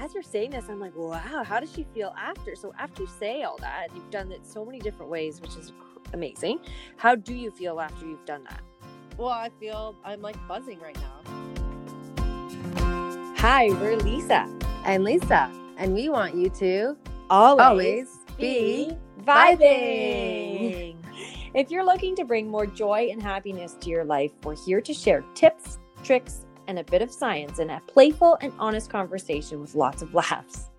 as you're saying this, I'm like, wow, how does she feel after? So after you say all that, you've done it so many different ways, which is amazing. How do you feel after you've done that? Well, I feel I'm like buzzing right now. Hi, we're Lisa and Lisa, and we want you to always, always be vibing. If you're looking to bring more joy and happiness to your life, we're here to share tips, tricks, and a bit of science in a playful and honest conversation with lots of laughs.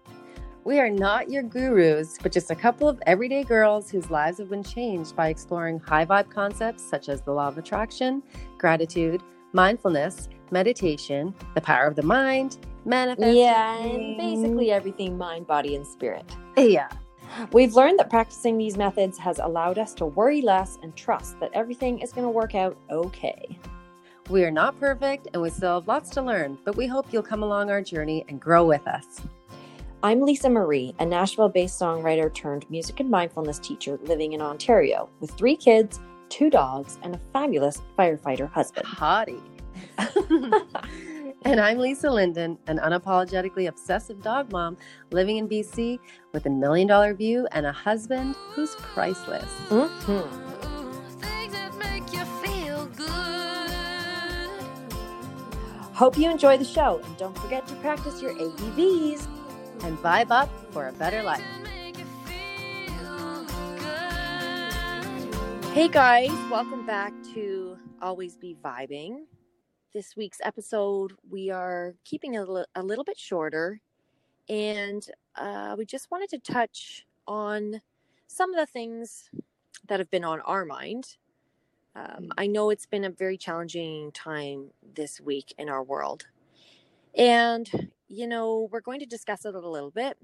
We are not your gurus, but just a couple of everyday girls whose lives have been changed by exploring high vibe concepts such as the law of attraction, gratitude, mindfulness, meditation, the power of the mind, manifesting. Yeah, and basically mm. everything mind, body, and spirit. Yeah. We've learned that practicing these methods has allowed us to worry less and trust that everything is going to work out okay. We are not perfect and we still have lots to learn, but we hope you'll come along our journey and grow with us. I'm Lisa Marie, a Nashville based songwriter turned music and mindfulness teacher living in Ontario with three kids, two dogs, and a fabulous firefighter husband. Hottie. and I'm Lisa Linden, an unapologetically obsessive dog mom living in BC with a million dollar view and a husband who's priceless. Mm-hmm. Hope you enjoy the show and don't forget to practice your ABVs and vibe up for a better life. Hey guys, welcome back to Always Be Vibing. This week's episode, we are keeping li- a little bit shorter, and uh, we just wanted to touch on some of the things that have been on our mind um, I know it's been a very challenging time this week in our world. And, you know, we're going to discuss it a little bit,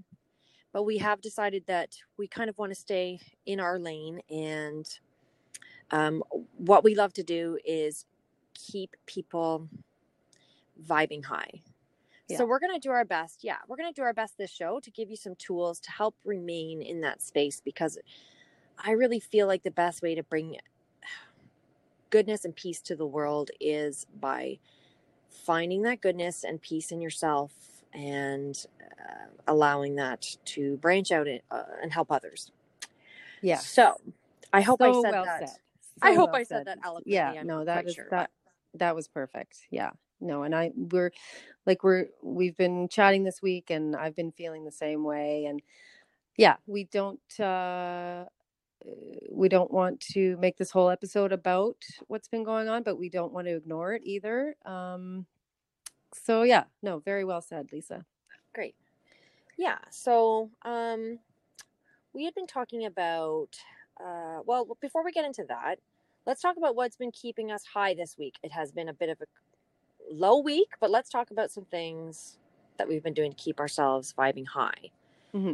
but we have decided that we kind of want to stay in our lane. And um, what we love to do is keep people vibing high. Yeah. So we're going to do our best. Yeah, we're going to do our best this show to give you some tools to help remain in that space because I really feel like the best way to bring goodness and peace to the world is by finding that goodness and peace in yourself and uh, allowing that to branch out and, uh, and, help others. Yeah. So I hope so I said well that. Said. So I hope well I said, said that eloquently. Yeah. I'm no, that is sure, that. But... That was perfect. Yeah. No, and I we're like we're we've been chatting this week, and I've been feeling the same way, and yeah, we don't. uh we don't want to make this whole episode about what's been going on, but we don't want to ignore it either. Um, so yeah, no, very well said, Lisa. Great. Yeah. So um, we had been talking about. Uh, well, before we get into that, let's talk about what's been keeping us high this week. It has been a bit of a low week, but let's talk about some things that we've been doing to keep ourselves vibing high. Mm-hmm.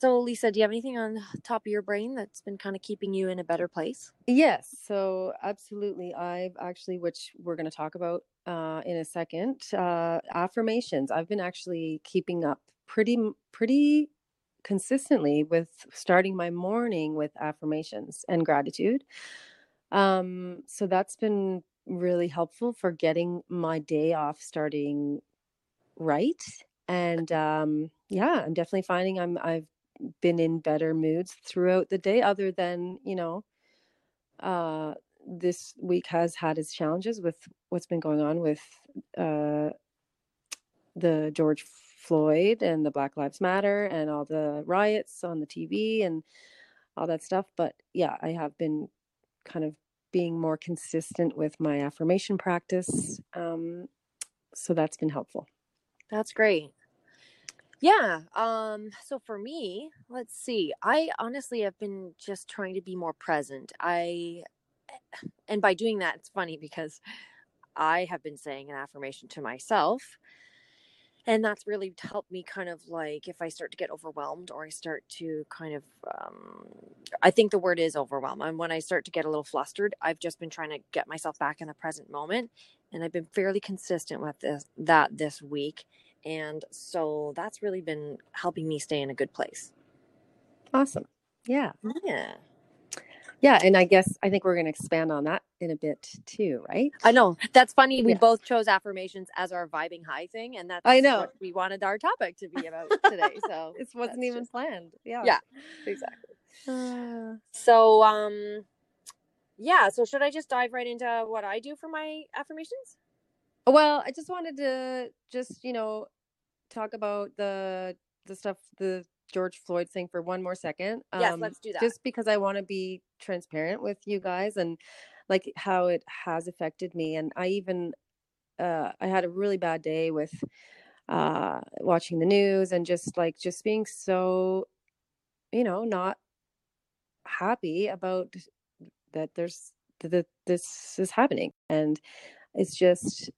So, Lisa, do you have anything on top of your brain that's been kind of keeping you in a better place? Yes. So, absolutely. I've actually, which we're going to talk about uh, in a second, uh, affirmations. I've been actually keeping up pretty, pretty consistently with starting my morning with affirmations and gratitude. Um, so, that's been really helpful for getting my day off starting right and um yeah i'm definitely finding i'm i've been in better moods throughout the day other than you know uh this week has had its challenges with what's been going on with uh the George Floyd and the Black Lives Matter and all the riots on the TV and all that stuff but yeah I have been kind of being more consistent with my affirmation practice um so that's been helpful. That's great yeah. Um, so for me, let's see. I honestly have been just trying to be more present. I and by doing that, it's funny because I have been saying an affirmation to myself. And that's really helped me kind of like if I start to get overwhelmed or I start to kind of, um, I think the word is overwhelmed. And when I start to get a little flustered, I've just been trying to get myself back in the present moment. And I've been fairly consistent with this, that this week and so that's really been helping me stay in a good place. Awesome. Yeah. Yeah. yeah and i guess i think we're going to expand on that in a bit too right I know that's funny. We Yeah. both chose affirmations as our vibing high thing, and that's I know. what we wanted our topic to be about today. So it wasn't even just- planned yeah Yeah. exactly. Uh, So um, yeah. So should I just dive right into what I do for my affirmations? well i just wanted to just you know talk about the the stuff the george floyd thing for one more second Yes, Um, let's do that. just because i want to be transparent with you guys and like how it has affected me and i even uh i had a really bad day with uh watching the news and just like just being so you know not happy about that there's that this is happening and it's just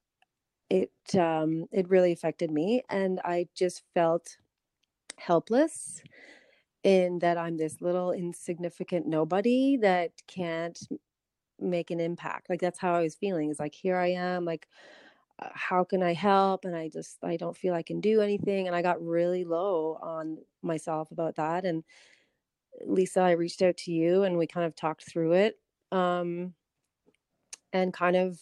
it um it really affected me and i just felt helpless in that i'm this little insignificant nobody that can't make an impact like that's how i was feeling is like here i am like uh, how can i help? And i just i don't feel i can do anything and i got really low on myself about that and lisa i reached out to you and we kind of talked through it um and kind of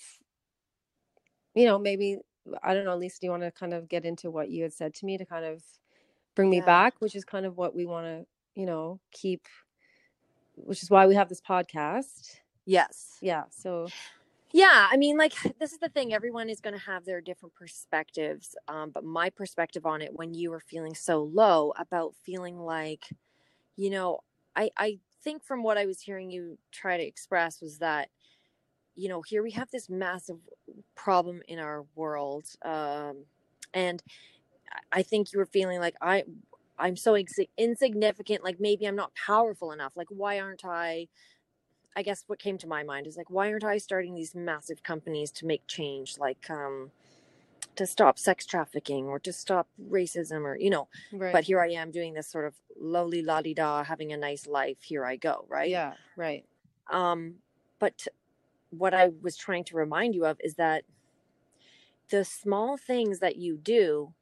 you know maybe i don't know lisa do you want to kind of get into what you had said to me to kind of bring me Yeah. back which is kind of what we want to you know keep which is why we have this podcast Yes. yeah so Yeah, I mean, like this is the thing. Everyone is going to have their different perspectives. Um, but my perspective on it, when you were feeling so low, about feeling like, you know, I I think from what I was hearing you try to express was that, you know, here we have this massive problem in our world, um, and I- think you were feeling like I. I'm so insi- insignificant. Like maybe I'm not powerful enough. Like why aren't I? I guess what came to my mind is like, why aren't I starting these massive companies to make change, like um, to stop sex trafficking or to stop racism or you know? right But here I am doing this sort of lowly la di da, having a nice life. Here I go, right? yeah right Um, but what I was trying to remind you of is that the small things that you do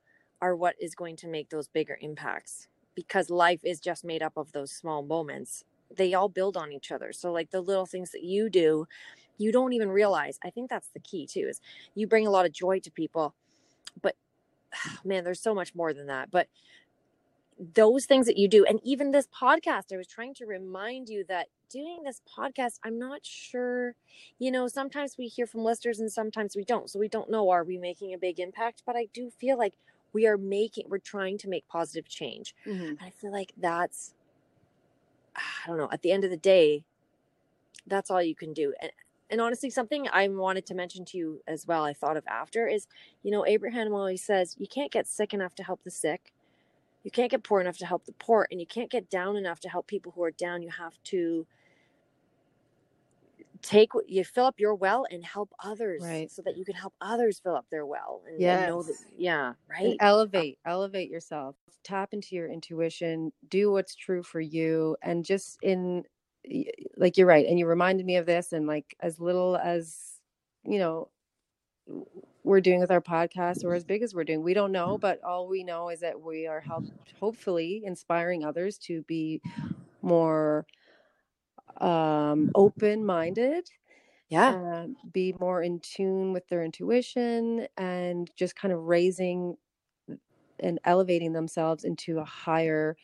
are what is going to make those bigger impacts because life is just made up of those small moments. They all build on each other. So, like the little things that you do, you don't even realize. I think that's the key too. Is you bring a lot of joy to people, but man, there's so much more than that. But those things that you do and even this podcast i was trying to remind you that doing this podcast i'm not sure you know sometimes we hear from listeners and sometimes we don't so we don't know are we making a big impact? But i do feel like we are making we're trying to make positive change. Mhm. and i feel like that's i don't know at the end of the day that's all you can do. And and honestly something i wanted to mention to you as well i thought of after is you know abraham always says you can't get sick enough to help the sick you can't get poor enough to help the poor and you can't get down enough to help people who are down. You have to take what you fill up your well and help others Right. so that you can help others fill up their well and, and know that Yes. yeah And right? Elevate elevate yourself. Tap into your intuition. Do what's true for you. And just in like you're right and you reminded me of this and like as little as you know we're doing with our podcast or as big as we're doing. We don't know but all we know is that we are help hopefully inspiring others to be more um open minded yeah. um, be more in tune with their intuition and just kind of raising and elevating themselves into a higher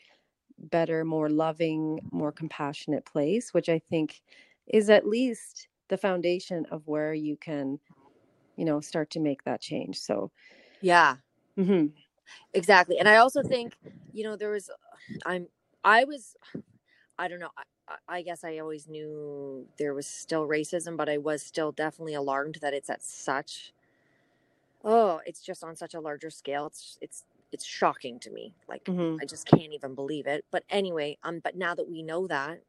better more loving more compassionate place which i think is at least the foundation of where you can you know start to make that change so yeah mhm, exactly and i also think you know there was i'm i was i don't know I, I- guess i always knew there was still racism but i was still definitely alarmed that it's at such oh it's just on such a larger scale it's it's it's shocking to me like mhm. i just can't even believe it but anyway um but now that we know that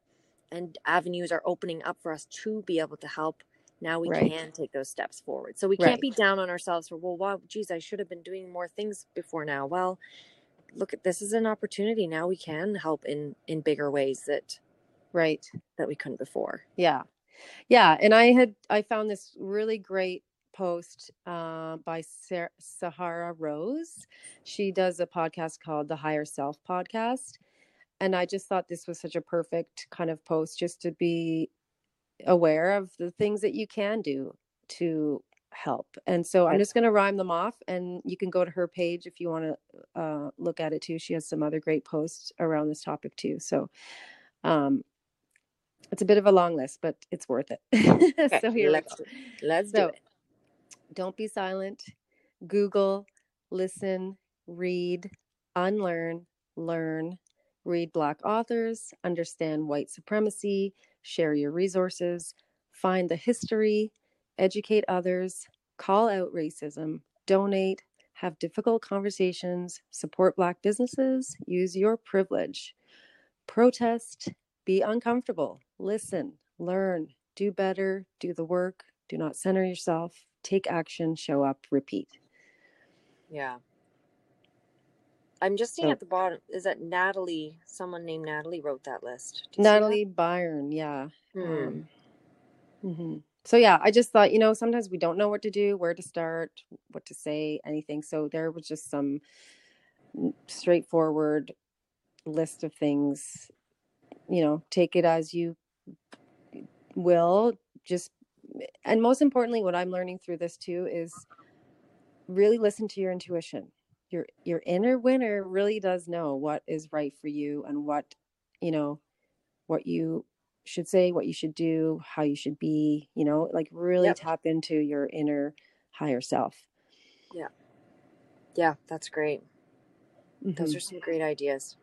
and avenues are opening up for us to be able to help now we Right. can take those steps forward so we can't Right. be down on ourselves for well wow geez i should have been doing more things before now well look at this is an opportunity now we can help in in bigger ways that right that we couldn't before Yeah. Yeah. And I had, I found this really great post uh, by Sarah, Sahara Rose. She does a podcast called the Higher Self Podcast. and I just thought this was such a perfect kind of post just to be aware of the things that you can do to help. And so I'm just going to rhyme them off, and you can go to her page if you want to uh, look at it too. She has some other great posts around this topic too. So um, it's a bit of a long list, but it's worth it. Okay, so here let's we go. let's do it. Don't be silent. Google, listen, read, unlearn, learn, read Black authors, understand white supremacy, share your resources, find the history, educate others, call out racism, donate, have difficult conversations, support Black businesses, use your privilege, protest, be uncomfortable, listen, learn, do better, do the work, do not center yourself, take action, show up, repeat. Yeah. I'm just seeing So- at the bottom. Is that Natalie? Someone named Natalie wrote that list. That? Natalie Byrne, yeah. Hmm. Um, mhm. So yeah, I just thought, you know, sometimes we don't know what to do, where to start, what to say, anything. So there was just some straightforward list of things. You know, take it as you will. Just and most importantly, what I'm learning through this too is really listen to your intuition. Your your inner winner really does know what is right for you and what, you know, what you should say, what you should do, how you should be, you know, like really Yep. tap into your inner higher self. Yeah, Yeah, that's great. Those Mhm. are some great ideas.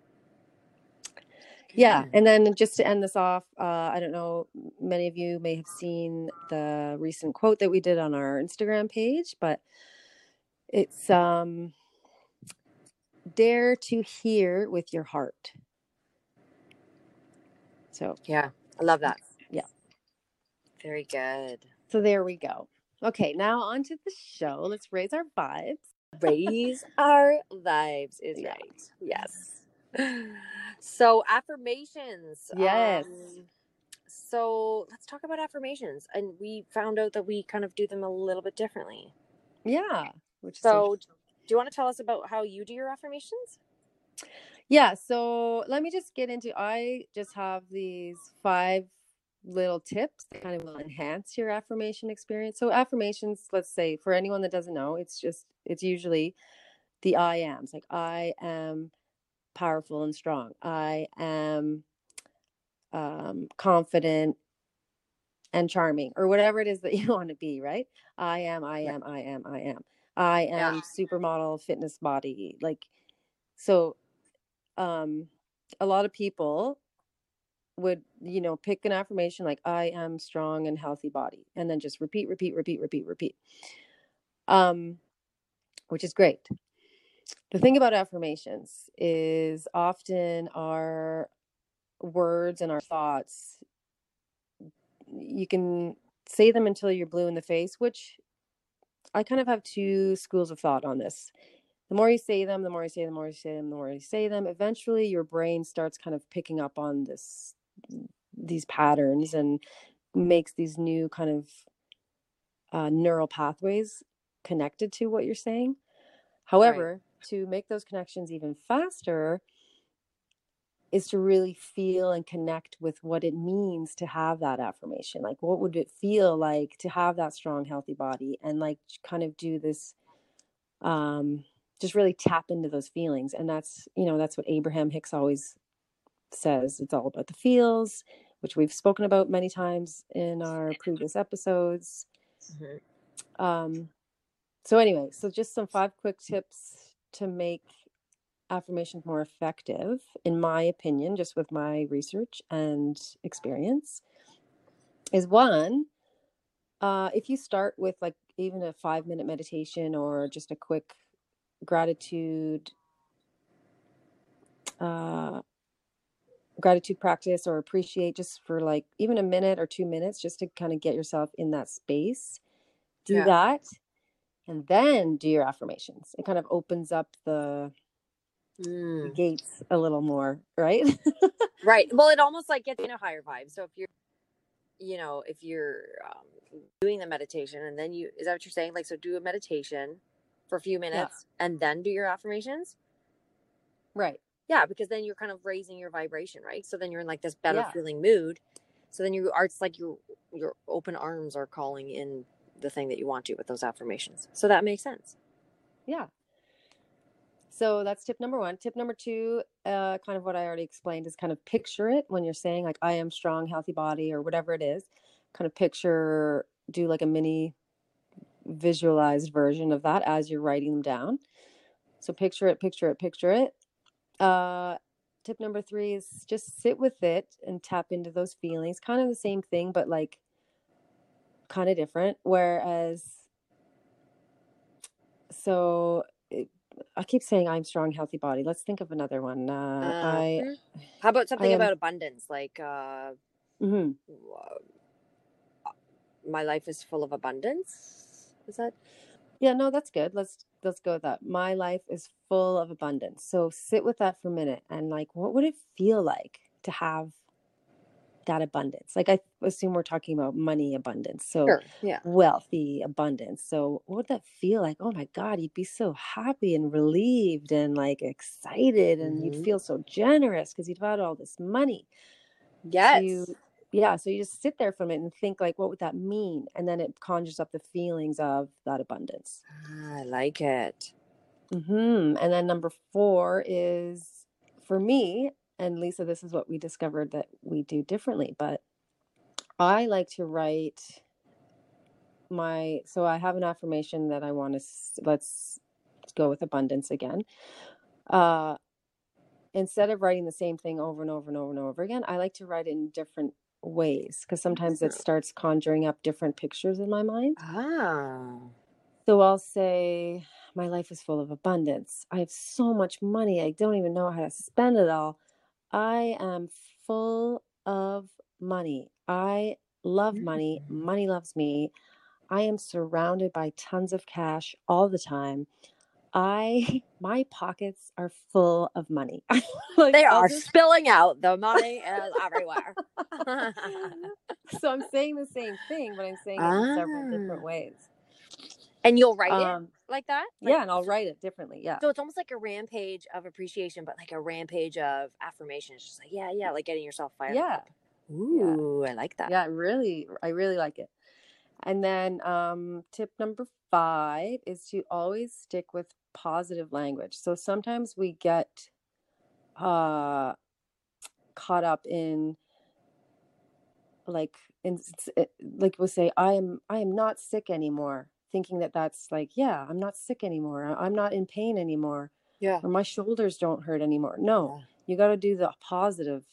Yeah, and then just to end this off, uh, I don't know, many of you may have seen the recent quote that we did on our Instagram page, but it's um, dare to hear with your heart. So, Yeah, I love that. Yeah. Very good. so there we go. Okay, now on to the show. Let's raise our vibes. Raise our vibes is Yeah. right. Yes. So affirmations. Yes. um, so let's talk about affirmations. And we found out that we kind of do them a little bit differently. Yeah, which is So do you want to tell us about how you do your affirmations? Yeah, so let me just get into I just have these five little tips that kind of will enhance your affirmation experience. So affirmations, let's say for anyone that doesn't know, it's just it's usually the I ams. Like I am powerful and strong. I am um confident and charming or whatever it is that you want to be, right? I am, I am, I am, I am. I Yeah. am supermodel fitness body. Like so um a lot of people would you know pick an affirmation like i am strong and healthy body and then just repeat repeat repeat repeat repeat um which is great the thing about affirmations is often our words and our thoughts you can say them until you're blue in the face which i kind of have two schools of thought on this. The more you say them the more you say them the more you say them the more you say them eventually your brain starts kind of picking up on this these patterns and makes these new kind of uh, neural pathways connected to what you're saying. However to make those connections even faster is to really feel and connect with what it means to have that affirmation like what would it feel like to have that strong healthy body and like kind of do this um just really tap into those feelings and that's you know that's what abraham hicks always says it's all about the feels which we've spoken about many times in our previous episodes Mhm. um so anyway so just some five quick tips to make affirmations more effective in my opinion just with my research and experience is one uh if you start with like even a 5 minute meditation or just a quick gratitude uh gratitude practice or appreciate just for like even a minute or 2 minutes just to kind of get yourself in that space do Yeah. that and then do your affirmations it kind of opens up the Mm. gates a little more right Right. Well, it almost like gets in a higher vibe. So if you're, you know, if you're um, doing the meditation and then you, is that what you're saying? Like, so do a meditation for a few minutes and then do your affirmations. right Yeah, because then you're kind of raising your vibration, right? So then you're in like this better Yeah. feeling mood. So then you are it's like your your open arms are calling in the thing that you want to with those affirmations. So that makes sense. Yeah. So that's tip number one. Tip number two, uh, kind of what I already explained, is kind of picture it when you're saying like I am strong, healthy body, or whatever it is. Kind of picture, do like a mini visualized version of that as you're writing them down. So picture it, picture it, picture it. Uh, tip number three is just sit with it and tap into those feelings. Kind of the same thing, but like kind of different. Whereas, so I keep saying I'm strong, healthy body. Let's think of another one. Uh, I, Mhm. How about something I am- about abundance like uh mm-hmm. my life is full of abundance? Is that yeah, no, that's good. Let's let's go with that. My life is full of abundance. So sit with that for a minute and like, what would it feel like to have that abundance? Like, I assume we're talking about money abundance. So sure? Yeah. wealthy abundance. So what would that feel like? Oh my God, you'd be so happy and relieved and like excited, and you'd Mhm. feel so generous because you've had all this money. Yes. yeah so you just sit there from it and think like what would that mean and then it conjures up the feelings of that abundance Ah, I like it. hmm and then number four is for me and lisa this is what we discovered that we do differently but i like to write my so i have an affirmation that i want to let's go with abundance again. Uh instead of writing the same thing over and over and over and over again i like to write it in different ways because sometimes it starts conjuring up different pictures in my mind. Ah. so i'll say my life is full of abundance. I have so much money. I don't even know how to spend it all i am full of money i love money Mm. money loves me i am surrounded by tons of cash all the time i my pockets are full of money Like, They are just- spilling out. The money is everywhere. so I'm saying the same thing, but I'm saying it in several different Ah. ways. and you'll write Um, it like that? Like- yeah, and I'll write it differently. Yeah. So it's almost like a rampage of appreciation, but like a rampage of affirmation. It's just like, yeah, yeah, like getting yourself fired Yeah. up. Ooh, I like that. Yeah, really, I really like it. And then um, tip number five is to always stick with positive language. So sometimes we get uh, caught up in like in it- like we'll say I am I am not sick anymore, thinking that that's like yeah I'm not sick anymore. I'm not in pain anymore, Yeah. or my shoulders don't hurt anymore. No, Yeah. you got to do the positive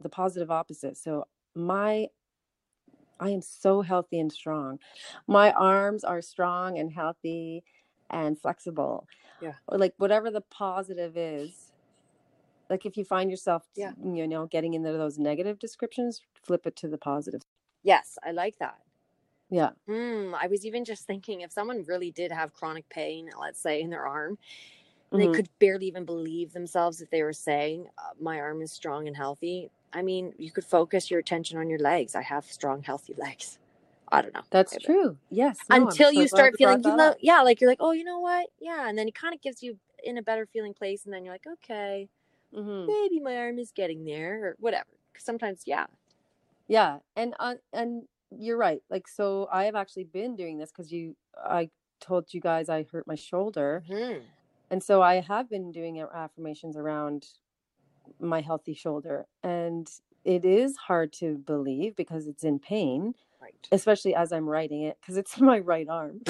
the positive opposite so my i am so healthy and strong my arms are strong and healthy and flexible Yeah. or like whatever the positive is like if you find yourself Yeah. you know getting into those negative descriptions flip it to the positive Yes, I like that. Yeah Hmm. I was even just thinking if someone really did have chronic pain, let's say in their arm, and they could barely even believe themselves if they were saying, uh, "My arm is strong and healthy." I mean, you could focus your attention on your legs. I have strong, healthy legs. I don't know. that's Maybe. true yes no, Until so you start feeling, you know, yeah, like you're like, oh, you know what, yeah, and then it kind of gives you in a better feeling place, and then you're like, okay, Mhm. maybe my arm is getting there, or whatever. 'Cause sometimes, yeah, Yeah, and uh, and you're right. Like, so I have actually been doing this because you, I told you guys I hurt my shoulder, Mhm. and so I have been doing affirmations around my healthy shoulder, and it is hard to believe because it's in pain, right. especially as I'm writing it because it's my right arm.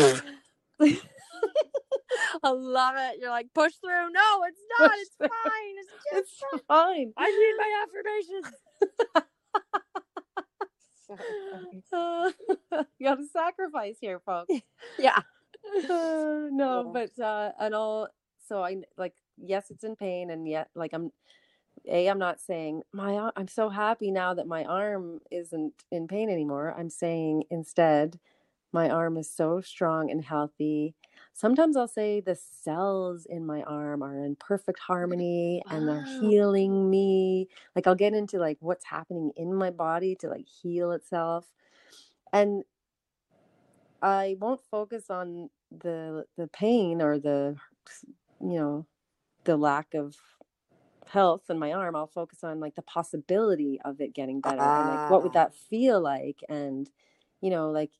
I love it. You're like, push through. No, it's not. Push It's through. fine. It's just it's fine. I need my affirmations. Funny. you got to sacrifice here, folks. yeah. Uh, no, Yeah. but uh, and all. So I like, yes, it's in pain, and yet, like, I'm. A, I'm not saying my. I'm so happy now that my arm isn't in pain anymore. I'm saying instead, my arm is so strong and healthy. Sometimes I'll say the cells in my arm are in perfect harmony and they're healing me. Like I'll get into like what's happening in my body to like heal itself. And I won't focus on the the pain or the you know the lack of health in my arm, I'll focus on like the possibility of it getting better and like what would Ah. that feel like and you know like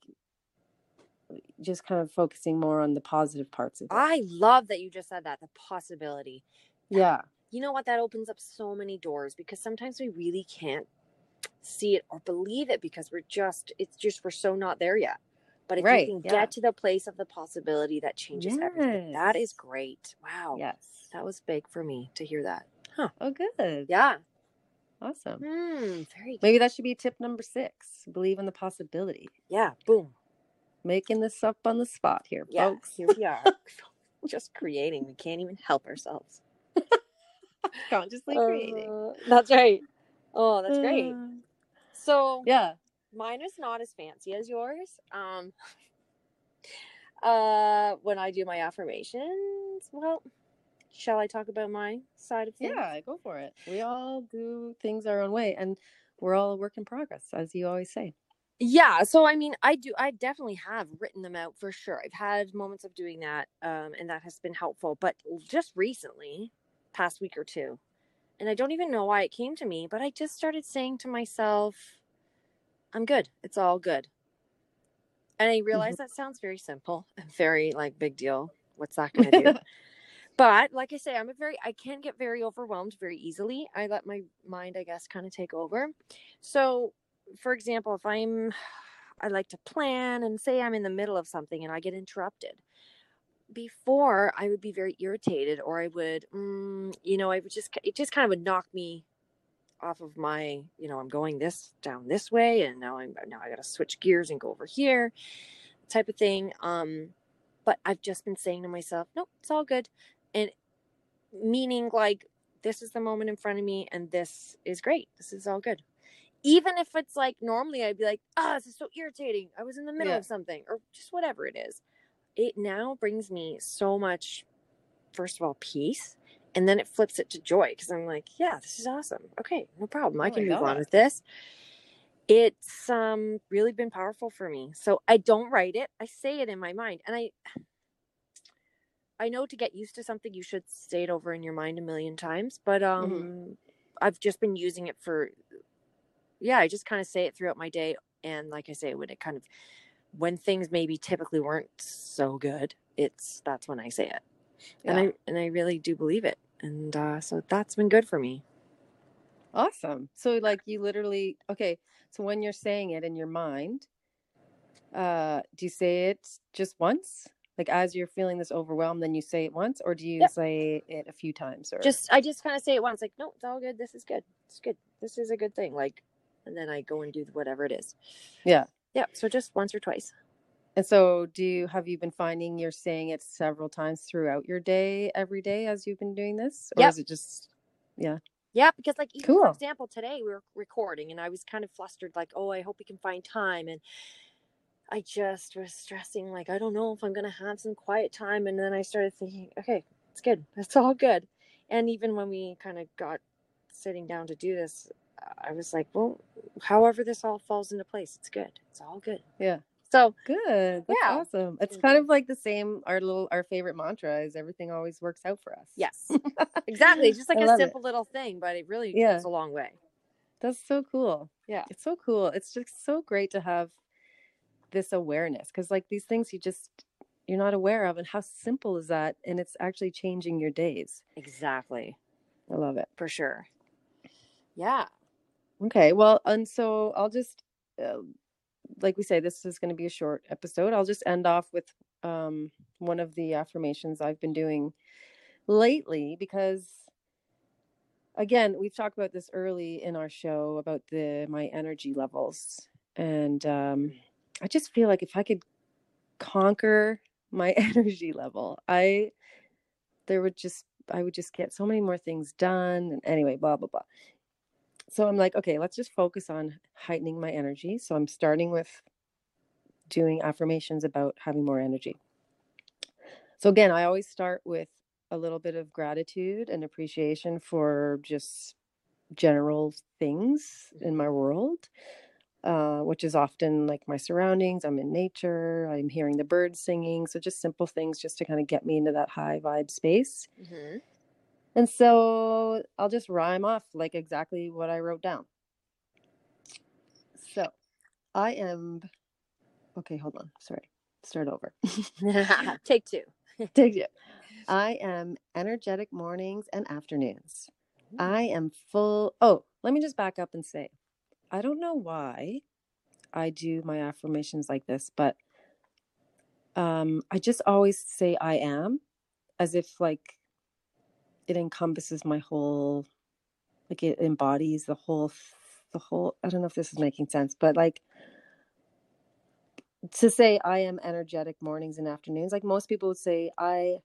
just kind of focusing more on the positive parts of it. I love that you just said that the possibility. yeah. You know what? That opens up so many doors because sometimes we really can't see it or believe it because we're just, it's just, we're so not there yet. But if Right, you can yeah. get to the place of the possibility, that changes everything. That is great. Wow. Yes. That was big for me to hear that. Huh. Oh good. Yeah. Awesome. Hmm, very good. Maybe that should be tip number 6. Believe in the possibility. Yeah. Boom. Making this up on the spot here, Yeah. folks. Here we are. just creating. We can't even help ourselves. Consciously creating. Uh, that's right. Oh, that's great. So yeah. mine is not as fancy as yours. Um uh when I do my affirmations, well, shall I talk about my side of things? Yeah, go for it. We all do things our own way and we're all a work in progress, as you always say. Yeah, so I mean, I do I definitely have written them out for sure. I've had moments of doing that um and that has been helpful, but just recently, past week or two, and I don't even know why it came to me, but I just started saying to myself, I'm good. It's all good. And I realize that sounds very simple and very like big deal. What's that going to do? but like I say, I'm a very I can get very overwhelmed very easily. I let my mind, I guess, kind of take over. So, for example, if I'm I like to plan and say I'm in the middle of something and I get interrupted. Before I would be very irritated or I would mm, you know, I would just it just kind of would knock me off of my, you know, I'm going this down this way and now I'm now I got to switch gears and go over here type of thing. Um but I've just been saying to myself, nope, it's all good. And meaning like this is the moment in front of me and this is great. This is all good. Even if it's like normally I'd be like, ah, this is so irritating. I was in the middle Yeah. of something or just whatever it is. It now brings me so much, first of all, peace. And then it flips it to joy because I'm like, yeah, this is awesome. Okay, no problem. I Oh can move on with this. It's um really been powerful for me. So I don't write it. I say it in my mind. And I I know to get used to something you should say it over in your mind a million times, but um Mm-hmm. I've just been using it for yeah, I just kind of say it throughout my day and like I say when it kind of when things maybe typically weren't so good, it's that's when I say it. And I and I really do believe it. And uh so that's been good for me. Awesome. So like you literally okay, so when you're saying it in your mind, uh do you say it just once? Like as you're feeling this overwhelmed, then you say it once, or do you Yep. say it a few times or Just I just kind of say it once like, no, it's all good. This is good. It's good. This is a good thing. Like and then I go and do whatever it is. Yeah. Yeah, so just once or twice. And so do you have you been finding you're saying it several times throughout your day every day as you've been doing this? Or Yep. is it just yeah. Yeah, because like even for Cool. example, today we were recording and I was kind of flustered, like, oh, I hope we can find time. And I just was stressing, like, I don't know if I'm gonna have some quiet time. And then I started thinking, okay, it's good. It's all good. And even when we kind of got sitting down to do this, I was like, well, however this all falls into place, it's good. It's all good. Yeah. So Good. That's Yeah. awesome. It's Mhm. kind of like the same our little our favorite mantra is everything always works out for us. yes, exactly. Just like I a love it. simple little thing, but it really Yeah. goes a long way. That's so cool. Yeah. It's so cool. It's just so great to have this awareness because, like, these things you just, you're not aware of. And how simple is that? And it's actually changing your days. Exactly. I love it. For sure. Yeah. Okay. Well, and so I'll just, uh, like we say, this is going to be a short episode. I'll just end off with um, one of the affirmations I've been doing lately because again we've talked about this early in our show about the my energy levels and um i just feel like if i could conquer my energy level i there would just i would just get so many more things done and anyway blah blah blah so i'm like okay let's just focus on heightening my energy so i'm starting with doing affirmations about having more energy so again i always start with a little bit of gratitude and appreciation for just general things in my world, uh, which is often like my surroundings. I'm in nature, I'm hearing the birds singing. So, just simple things just to kind of get me into that high vibe space. hmm And so I'll just rhyme off like exactly what I wrote down. So I am okay, hold on. Sorry. Start over. Take two. Take two. I am energetic mornings and afternoons. I am full. Oh, let me just back up and say, I don't know why I do my affirmations like this, but um, I just always say I am as if like it encompasses my whole, like it embodies the whole, the whole. I don't know if this is making sense, but like to say I am energetic mornings and afternoons, like most people would say I,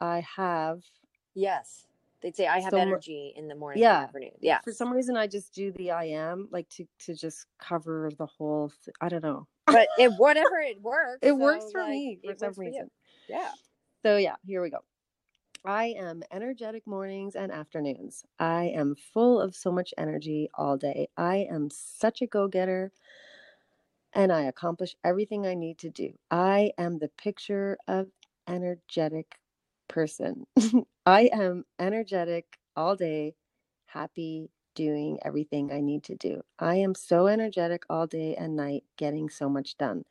I have. Yes. They'd say I have energy in the morning Yeah. and afternoon. Yeah. For some reason, I just do the I am, like to to just cover the whole. Th- I don't know. But it whatever it works. It works for like, me for some works for reason. Yeah. So yeah, here we go. I am energetic mornings and afternoons. I am full of so much energy all day. I am such a go-getter and I accomplish everything I need to do. I am the picture of energetic person. I am energetic all day, happy doing everything I need to do. I am so energetic all day and night getting so much done.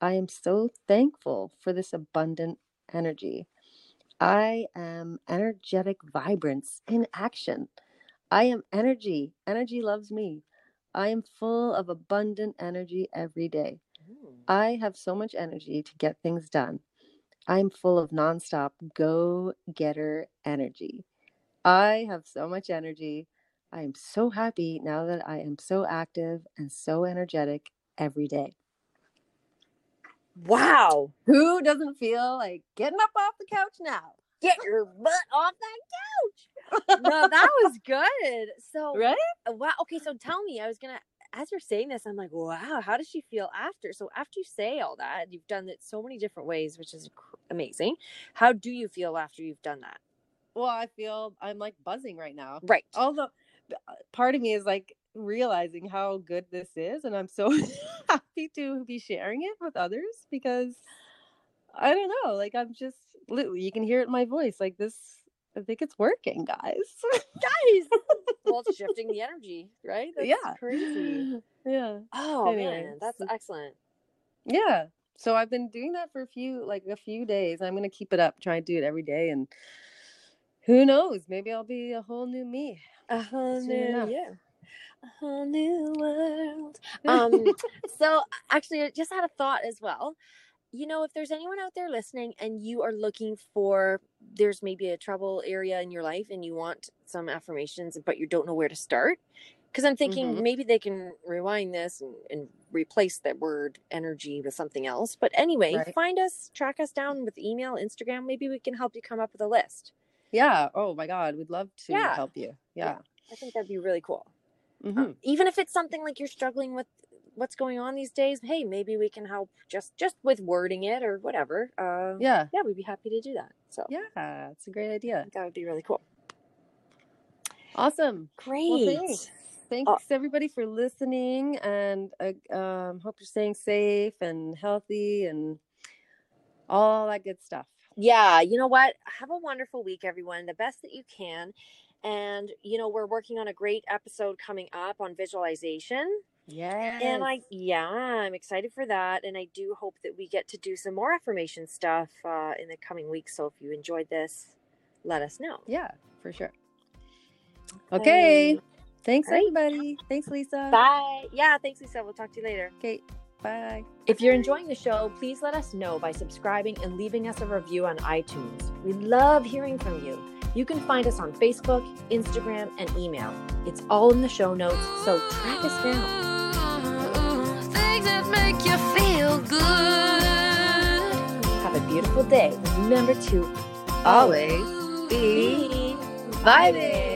I am so thankful for this abundant energy. I am energetic vibrance in action. I am energy. Energy loves me. I am full of abundant energy every day. Mm. I have so much energy to get things done. I'm full of nonstop go getter energy. I have so much energy. I am so happy now that I am so active and so energetic every day. Wow. Who doesn't feel like getting up off the couch now? Get your butt off that couch. no, that was good. So Right? Uh, Wow. Okay, so tell me, I was gonna as you're saying this, I'm like, wow, how does she feel after? So after you say all that, you've done it so many different ways, which is cr- amazing. How do you feel after you've done that? Well, I feel I'm like buzzing right now. Right. Although b- uh, part of me is like realizing how good this is, and I'm so happy to be sharing it with others because I don't know, like I'm just literally you can hear it in my voice. Like this, I think it's working, guys. Guys, well, it's shifting the energy, right? That's Yeah. crazy. yeah, Oh Anyway, man, that's excellent. yeah. So I've been doing that for a few, like a few days. I'm gonna keep it up, try and do it every day, and who knows? Maybe I'll be a whole new me. A whole new yeah. A whole new world. Um, so actually, I just had a thought as well. You know, if there's anyone out there listening and you are looking for, there's maybe a trouble area in your life and you want some affirmations, but you don't know where to start. Because I'm thinking Mhm. maybe they can rewind this and, and replace that word energy with something else. But anyway, Right. find us, track us down with email, Instagram. Maybe we can help you come up with a list. yeah. Oh my God, we'd love to Yeah. help you. Yeah. I think that'd be really cool. Um, even if it's something like you're struggling with what's going on these days hey maybe we can help just just with wording it or whatever uh, Yeah. yeah we'd be happy to do that so Yeah. It's a great idea. that would be really cool Awesome. great Well, thanks. Thanks Uh, everybody for listening, and uh, um, hope you're staying safe and healthy and all that good stuff. yeah you know what have a wonderful week everyone the best that you can and you know we're working on a great episode coming up on visualization Yeah. and i yeah i'm excited for that and i do hope that we get to do some more affirmation stuff uh, in the coming weeks so if you enjoyed this let us know yeah, for sure. Okay. Thanks All right. everybody. Thanks, Lisa. bye yeah thanks lisa we'll talk to you later Okay. Bye. If you're enjoying the show, please let us know by subscribing and leaving us a review on iTunes. We love hearing from you. You can find us on Facebook, Instagram, and email. It's all in the show notes, so track us down. Things that make you feel good. Have a beautiful day. Remember to Always be vibing.